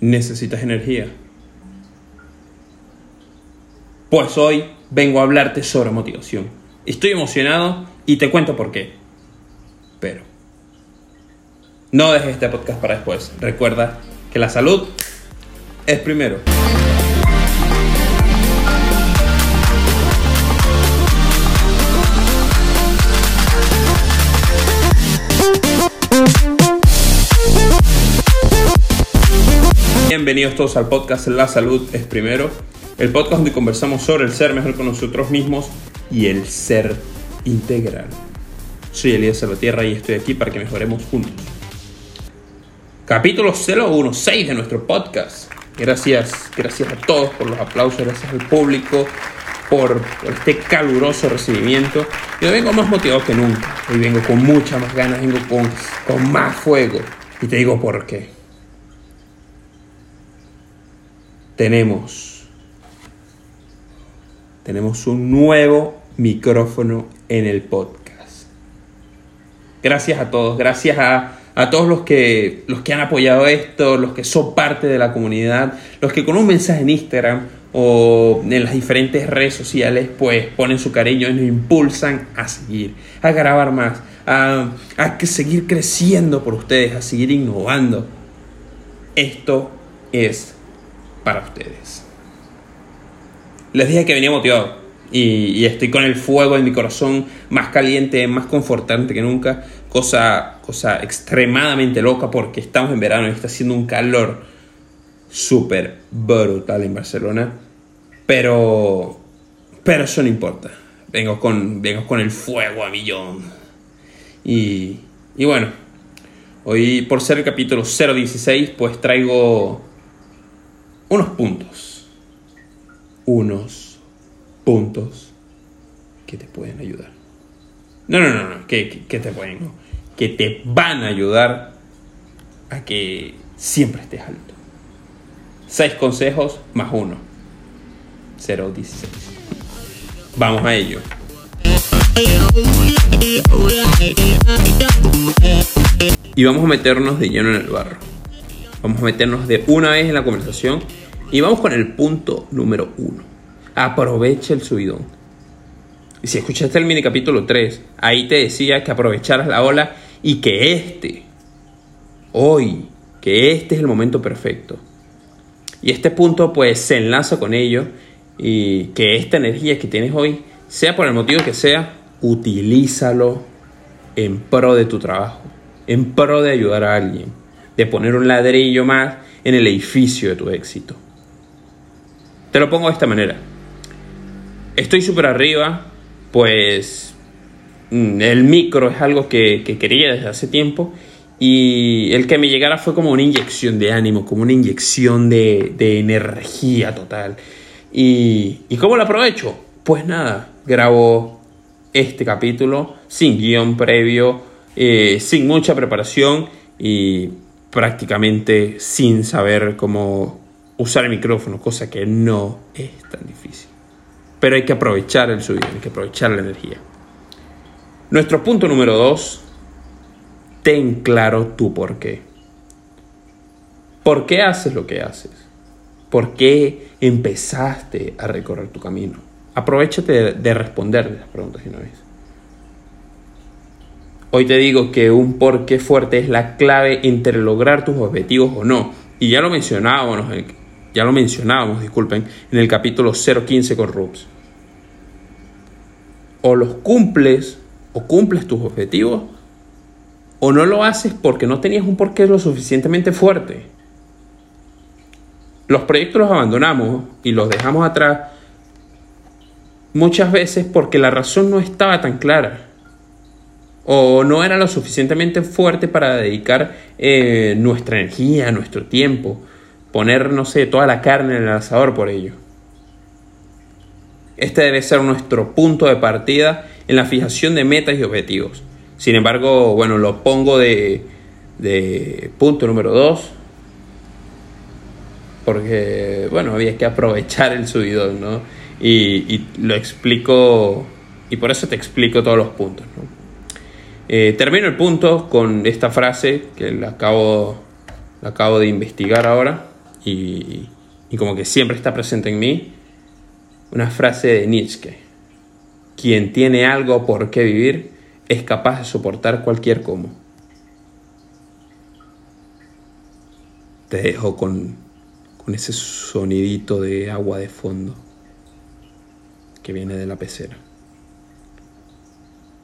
¿Necesitas energía? Pues hoy vengo a hablarte sobre motivación. Estoy emocionado y te cuento por qué. Pero no dejes este podcast para después. Recuerda que la salud es primero. Bienvenidos todos al podcast La Salud es Primero, el podcast donde conversamos sobre el ser mejor con nosotros mismos y el ser integral. Soy Elías Salvatierra y estoy aquí para que mejoremos juntos. Capítulo 016 de nuestro podcast. Gracias, gracias a todos por los aplausos, gracias al público por, este caluroso recibimiento. Yo vengo más motivado que nunca. Hoy vengo con muchas más ganas, vengo con, con más fuego. Y te digo por qué. Tenemos, tenemos un nuevo micrófono en el podcast. Gracias a todos, gracias a, a todos los que, los que han apoyado esto, los que son parte de la comunidad, los que con un mensaje en Instagram o en las diferentes redes sociales pues ponen su cariño y nos impulsan a seguir, a grabar más, a, a seguir creciendo por ustedes, a seguir innovando. Esto es para ustedes. Les dije que venía motivado y, estoy con el fuego en mi corazón más caliente, más confortante que nunca. Cosa, cosa extremadamente loca porque estamos en verano y está haciendo un calor súper brutal en Barcelona. Pero, pero eso no importa. Vengo con, vengo con el fuego a millón. Y, y bueno, hoy por ser el capítulo 016, pues traigo unos puntos. Unos puntos que te pueden ayudar. No, no, no, no, que, te pueden, que te van a ayudar a que siempre estés alto. Seis consejos más uno. 016. Vamos a ello. Y vamos a meternos de lleno en el barro. Vamos a meternos de una vez en la conversación y vamos con el punto número uno. Aprovecha el subidón. Y si escuchaste el mini capítulo 3, ahí te decía que aprovecharas la ola y que este, hoy, que este es el momento perfecto. Y este punto pues se enlaza con ello y que esta energía que tienes hoy, sea por el motivo que sea, utilízalo en pro de tu trabajo, en pro de ayudar a alguien de poner un ladrillo más en el edificio de tu éxito. Te lo pongo de esta manera. Estoy súper arriba, pues mm, el micro es algo que, quería desde hace tiempo y el que me llegara fue como una inyección de ánimo, como una inyección de, energía total. ¿Y, ¿Y cómo lo aprovecho? Pues nada, grabo este capítulo sin guion previo, eh, sin mucha preparación y prácticamente sin saber cómo usar el micrófono, cosa que no es tan difícil. Pero hay que aprovechar el subidón, hay que aprovechar la energía. Nuestro punto número dos, ten claro tu por qué. ¿Por qué haces lo que haces? ¿Por qué empezaste a recorrer tu camino? Aprovechate de, de responder las preguntas de una vez. Hoy te digo que un porqué fuerte es la clave entre lograr tus objetivos o no. Y ya lo mencionábamos, ya lo mencionábamos, disculpen, en el capítulo 015 con. O los cumples o cumples tus objetivos o no lo haces porque no tenías un porqué lo suficientemente fuerte. Los proyectos los abandonamos y los dejamos atrás muchas veces porque la razón no estaba tan clara o no era lo suficientemente fuerte para dedicar eh, nuestra energía, nuestro tiempo, poner, no sé, toda la carne en el asador por ello. Este debe ser nuestro punto de partida en la fijación de metas y objetivos. Sin embargo, bueno, lo pongo de, de punto número 2, porque, bueno, había que aprovechar el subidón, ¿no? Y, lo explico, y por eso te explico todos los puntos, ¿no? Eh, termino el punto con esta frase que la acabo, acabo de investigar ahora y, como que siempre está presente en mí, una frase de Nietzsche. Quien tiene algo por qué vivir es capaz de soportar cualquier cómo. Te dejo con, con ese sonidito de agua de fondo que viene de la pecera.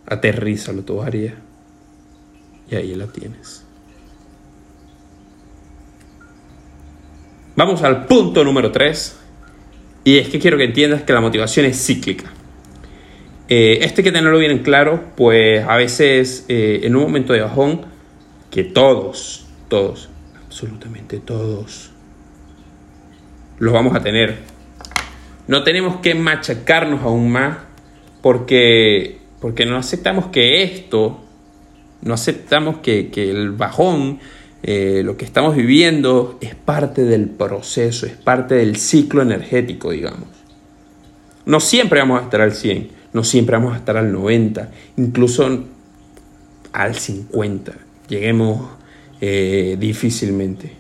Aterrízalo tu área y ahí la tienes. Vamos al punto número 3 y es que quiero que entiendas que la motivación es cíclica. Eh, este hay que tenerlo bien en claro, pues a veces eh, en un momento de bajón, que todos, todos, absolutamente todos, los vamos a tener. No tenemos que machacarnos aún más porque, porque no aceptamos que esto, no aceptamos que, que el bajón, eh, lo que estamos viviendo es parte del proceso, es parte del ciclo energético, digamos. No siempre vamos a estar al 100, no siempre vamos a estar al 90, incluso al 50. Lleguemos eh, difícilmente.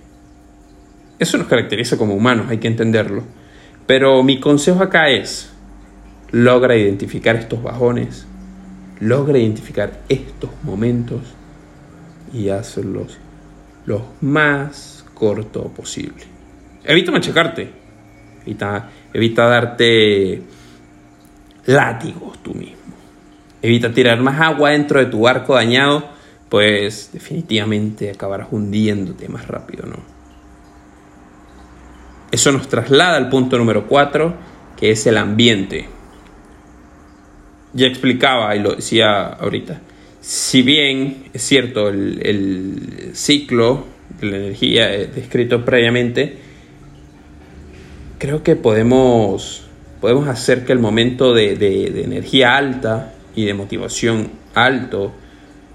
Eso nos caracteriza como humanos, hay que entenderlo. Pero mi consejo acá es, logra identificar estos bajones, logra identificar estos momentos y hazlos lo más corto posible. Evita machacarte, evita, evita darte látigos tú mismo. Evita tirar más agua dentro de tu barco dañado, pues definitivamente acabarás hundiéndote más rápido, ¿no? Eso nos traslada al punto número 4, que es el ambiente. Ya explicaba y lo decía ahorita. Si bien es cierto el, el ciclo de la energía descrito previamente, creo que podemos podemos hacer que el momento de, energía alta y de motivación alto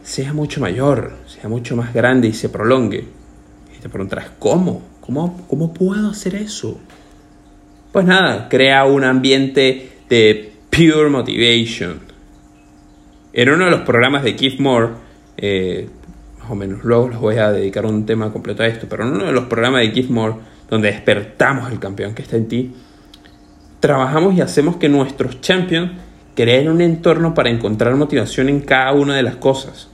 sea mucho mayor, sea mucho más grande y se prolongue. Y te preguntarás, ¿cómo? ¿Cómo, cómo puedo hacer eso? Pues nada, crea un ambiente de pure motivation. En uno de los programas de Keith Moore, eh, más o menos, luego les voy a dedicar un tema completo a esto, pero en uno de los programas de Keith Moore, donde despertamos el campeón que está en ti, trabajamos y hacemos que nuestros champions creen un entorno para encontrar motivación en cada una de las cosas.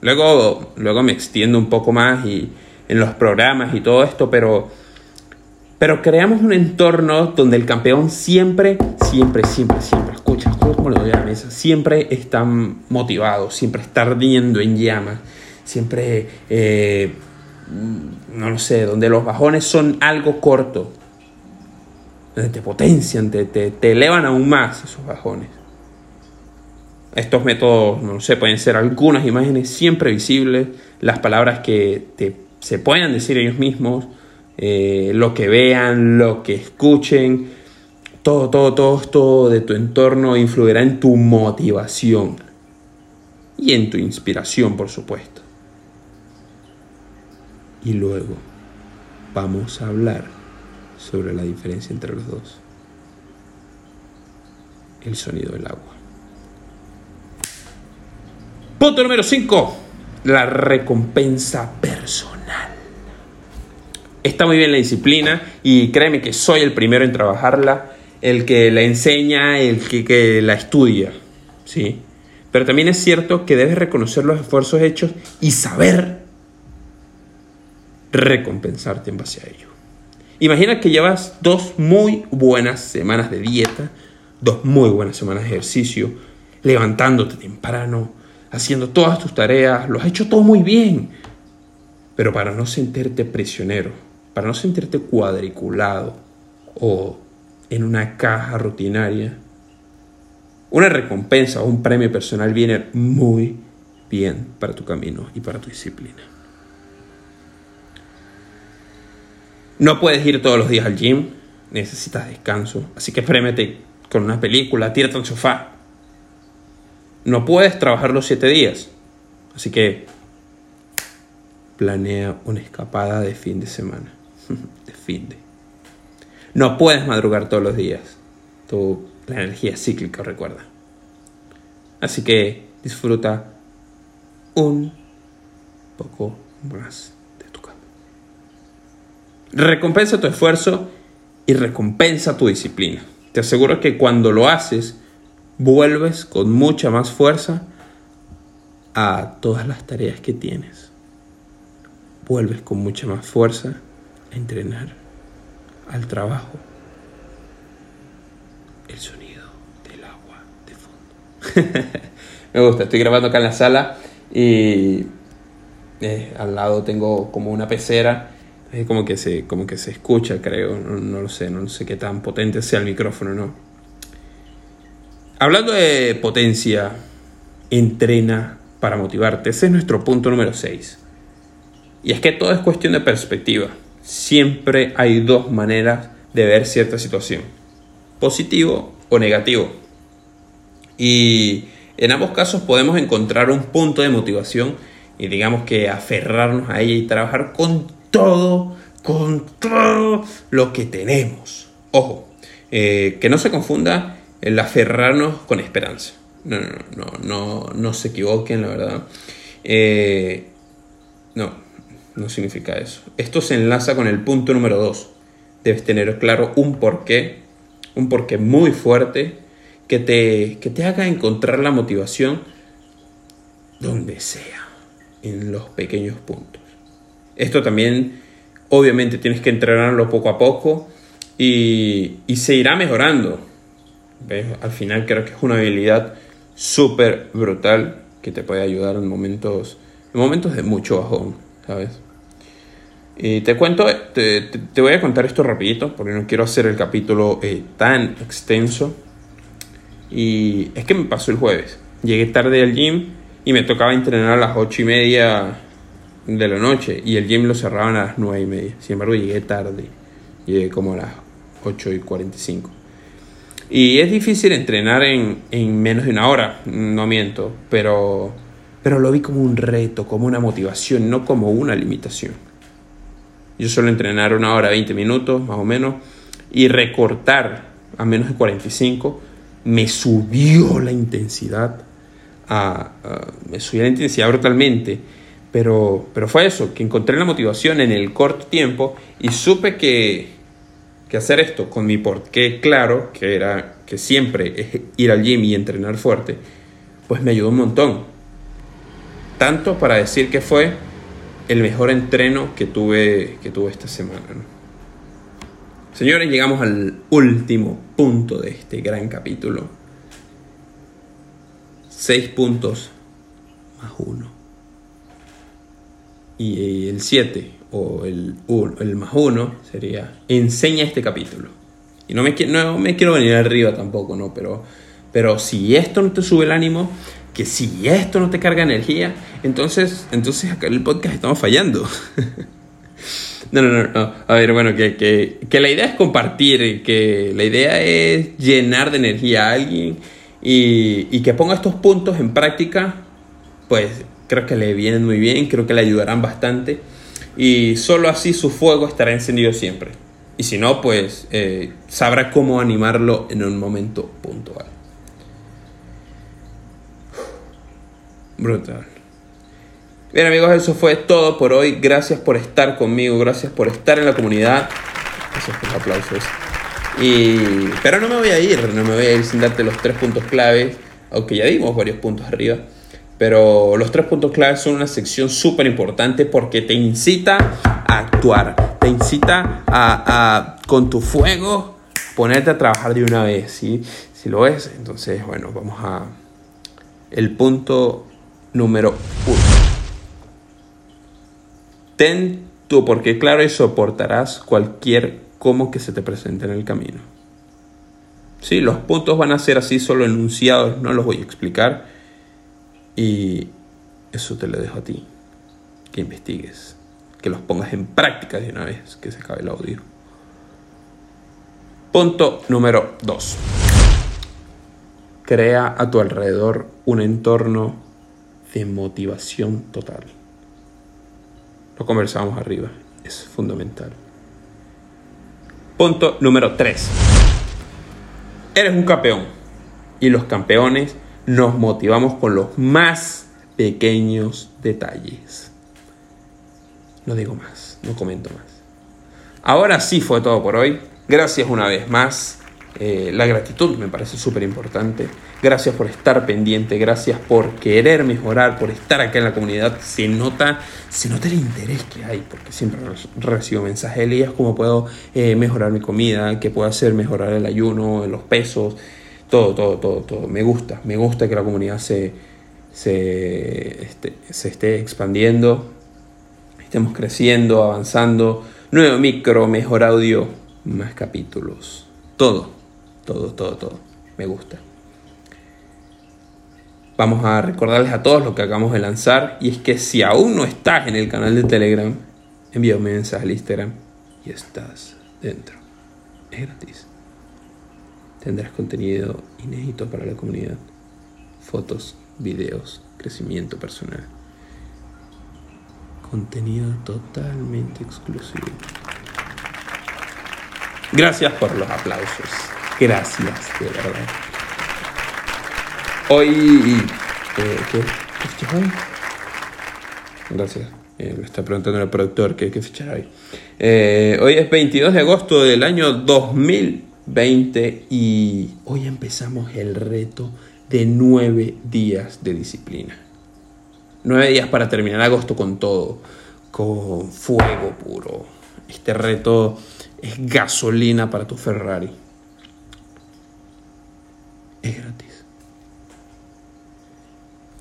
Luego, luego me extiendo un poco más y en los programas y todo esto, pero, pero creamos un entorno donde el campeón siempre, siempre, siempre, siempre, escucha, escucha como la mesa, siempre está motivado, siempre está ardiendo en llamas, siempre, eh, no lo sé, donde los bajones son algo corto, te potencian, te, te, elevan aún más esos bajones. Estos métodos, no sé, pueden ser algunas imágenes siempre visibles, las palabras que te, se puedan decir ellos mismos, eh, lo que vean, lo que escuchen, todo, todo, todo esto de tu entorno influirá en tu motivación y en tu inspiración, por supuesto. Y luego vamos a hablar sobre la diferencia entre los dos. El sonido del agua. Punto número 5. La recompensa personal. Está muy bien la disciplina y créeme que soy el primero en trabajarla, el que la enseña, el que, que la estudia. ¿sí? Pero también es cierto que debes reconocer los esfuerzos hechos y saber recompensarte en base a ello. Imagina que llevas dos muy buenas semanas de dieta, dos muy buenas semanas de ejercicio, levantándote temprano, haciendo todas tus tareas, lo has hecho todo muy bien. Pero para no sentirte prisionero, para no sentirte cuadriculado o en una caja rutinaria, una recompensa o un premio personal viene muy bien para tu camino y para tu disciplina. No puedes ir todos los días al gym, necesitas descanso, así que frémete con una película, tírate al sofá. No puedes trabajar los siete días, así que planea una escapada de fin de semana, de fin de. No puedes madrugar todos los días, tu, la energía cíclica, recuerda. Así que disfruta un poco más recompensa tu esfuerzo y recompensa tu disciplina. Te aseguro que cuando lo haces, vuelves con mucha más fuerza a todas las tareas que tienes. Vuelves con mucha más fuerza a entrenar, al trabajo. El sonido del agua de fondo. Me gusta, estoy grabando acá en la sala y eh, al lado tengo como una pecera. Es como que se, como que se escucha, creo. No, no lo sé, no sé qué tan potente sea el micrófono, ¿no? Hablando de potencia, entrena para motivarte. Ese es nuestro punto número 6. Y es que todo es cuestión de perspectiva. Siempre hay dos maneras de ver cierta situación. Positivo o negativo. Y en ambos casos podemos encontrar un punto de motivación y digamos que aferrarnos a ella y trabajar con todo, con todo lo que tenemos. Ojo, eh, que no se confunda el aferrarnos con esperanza. No, no, no, no, no se equivoquen, la verdad. Eh, no, no significa eso. Esto se enlaza con el punto número 2. Debes tener claro un porqué, un porqué muy fuerte que te, que te haga encontrar la motivación donde sea, en los pequeños puntos. Esto también, obviamente, tienes que entrenarlo poco a poco y, y se irá mejorando al final creo que es una habilidad súper brutal que te puede ayudar en momentos, en momentos de mucho bajón, ¿sabes? Te cuento, te, te, voy a contar esto rapidito, porque no quiero hacer el capítulo eh, tan extenso. Y es que me pasó el jueves. Llegué tarde al gym y me tocaba entrenar a las 8 y media de la noche. Y el gym lo cerraban a las 9 y media. Sin embargo, llegué tarde. Llegué como a las 8 y 45. Y es difícil entrenar en, menos de una hora, no miento, pero, pero lo vi como un reto, como una motivación, no como una limitación. Yo suelo entrenar una hora, 20 minutos más o menos, y recortar a menos de 45 me subió la intensidad, me subió la intensidad brutalmente. Pero, pero fue eso, que encontré la motivación en el corto tiempo y supe que, que hacer esto con mi porqué claro, que era que siempre es ir al gym y entrenar fuerte, pues me ayudó un montón. Tanto para decir que fue el mejor entreno que tuve, que tuve esta semana. Señores, llegamos al último punto de este gran capítulo. Seis puntos más uno. Y el siete o el, el más uno sería enseña este capítulo. Y no me, no me quiero venir arriba tampoco, ¿no? Pero, pero si esto no te sube el ánimo, que si esto no te carga energía, entonces, entonces acá en el podcast estamos fallando. no, no, no, no, A ver, bueno, que, que, que, la idea es compartir, que la idea es llenar de energía a alguien y, que ponga estos puntos en práctica, pues creo que le vienen muy bien, creo que le ayudarán bastante y solo así su fuego estará encendido siempre. Y si no, pues eh, sabrá cómo animarlo en un momento puntual. Brutal. Bien amigos, eso fue todo por hoy. Gracias por estar conmigo, gracias por estar en la comunidad. Gracias por los aplausos. Y, pero no me voy a ir, no me voy a ir sin darte los tres puntos clave, aunque ya dimos varios puntos arriba. Pero los tres puntos claves son una sección súper importante porque te incita a actuar, te incita a, con tu fuego ponerte a trabajar de una vez. ¿sí? Si lo ves, entonces, bueno, vamos a el punto número uno. Ten tu porque claro y soportarás cualquier como que se te presente en el camino. Sí, los puntos van a ser así solo enunciados, no los voy a explicar y eso te lo dejo a ti, que investigues, que los pongas en práctica de una vez que se acabe el audio. Punto número 2. Crea a tu alrededor un entorno de motivación total. Lo conversamos arriba, es fundamental. Punto número 3. Eres un campeón y los campeones nos motivamos con los más pequeños detalles. No digo más, no comento más. Ahora sí fue todo por hoy. Gracias una vez más. Eh, la gratitud me parece súper importante. Gracias por estar pendiente, gracias por querer mejorar, por estar acá en la comunidad. Se nota, se nota el interés que hay, porque siempre recibo mensajes de Elías, cómo puedo eh, mejorar mi comida, qué puedo hacer mejorar el ayuno, los pesos, todo, todo, todo, todo. Me gusta, me gusta que la comunidad se, se, este, se esté expandiendo, estemos creciendo, avanzando. Nuevo micro, mejor audio, más capítulos. Todo, todo, todo, todo. Me gusta. Vamos a recordarles a todos lo que acabamos de lanzar. Y es que si aún no estás en el canal de Telegram, envía un mensaje al Instagram y estás dentro. Es gratis. Tendrás contenido inédito para la comunidad. Fotos, videos, crecimiento personal. Contenido totalmente exclusivo. Gracias por los aplausos. Gracias, de verdad. Hoy... Eh, ¿Qué? ¿Qué hoy? Gracias. Eh, me está preguntando el productor qué, qué fecha hoy. Eh, hoy es 22 de agosto del año 2020 y hoy empezamos el reto de nueve días de disciplina. Nueve días para terminar agosto con todo, con fuego puro. Este reto es gasolina para tu Ferrari. Es gratis.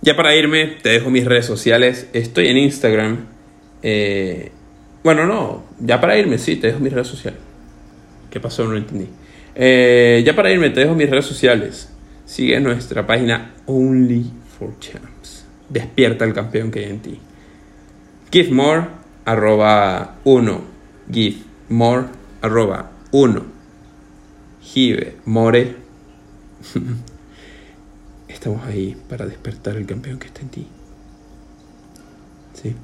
Ya para irme, te dejo mis redes sociales. Estoy en Instagram. Eh, bueno, no, ya para irme, sí, te dejo mis redes sociales. ¿Qué pasó? No entendí. Eh, ya para irme, te dejo mis redes sociales sigue nuestra página Only for Champs. Despierta el campeón que hay en ti. Give more, arroba 1. Give more, arroba 1. Give more. Estamos ahí para despertar el campeón que está en ti. Sí.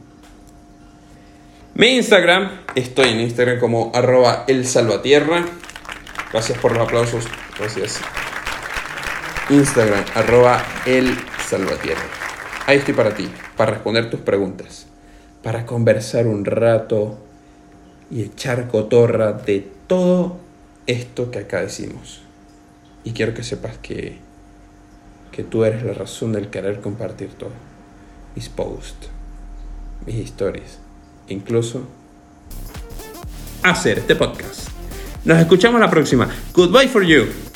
Mi Instagram, estoy en Instagram como arroba el salvatierra. Gracias por los aplausos. Gracias. Instagram, arroba el salvatierra. Ahí estoy para ti, para responder tus preguntas, para conversar un rato y echar cotorra de todo esto que acá decimos. Y quiero que sepas que, que tú eres la razón del querer compartir todo. Mis posts, mis historias, incluso hacer este podcast. Nos escuchamos la próxima. Goodbye for you.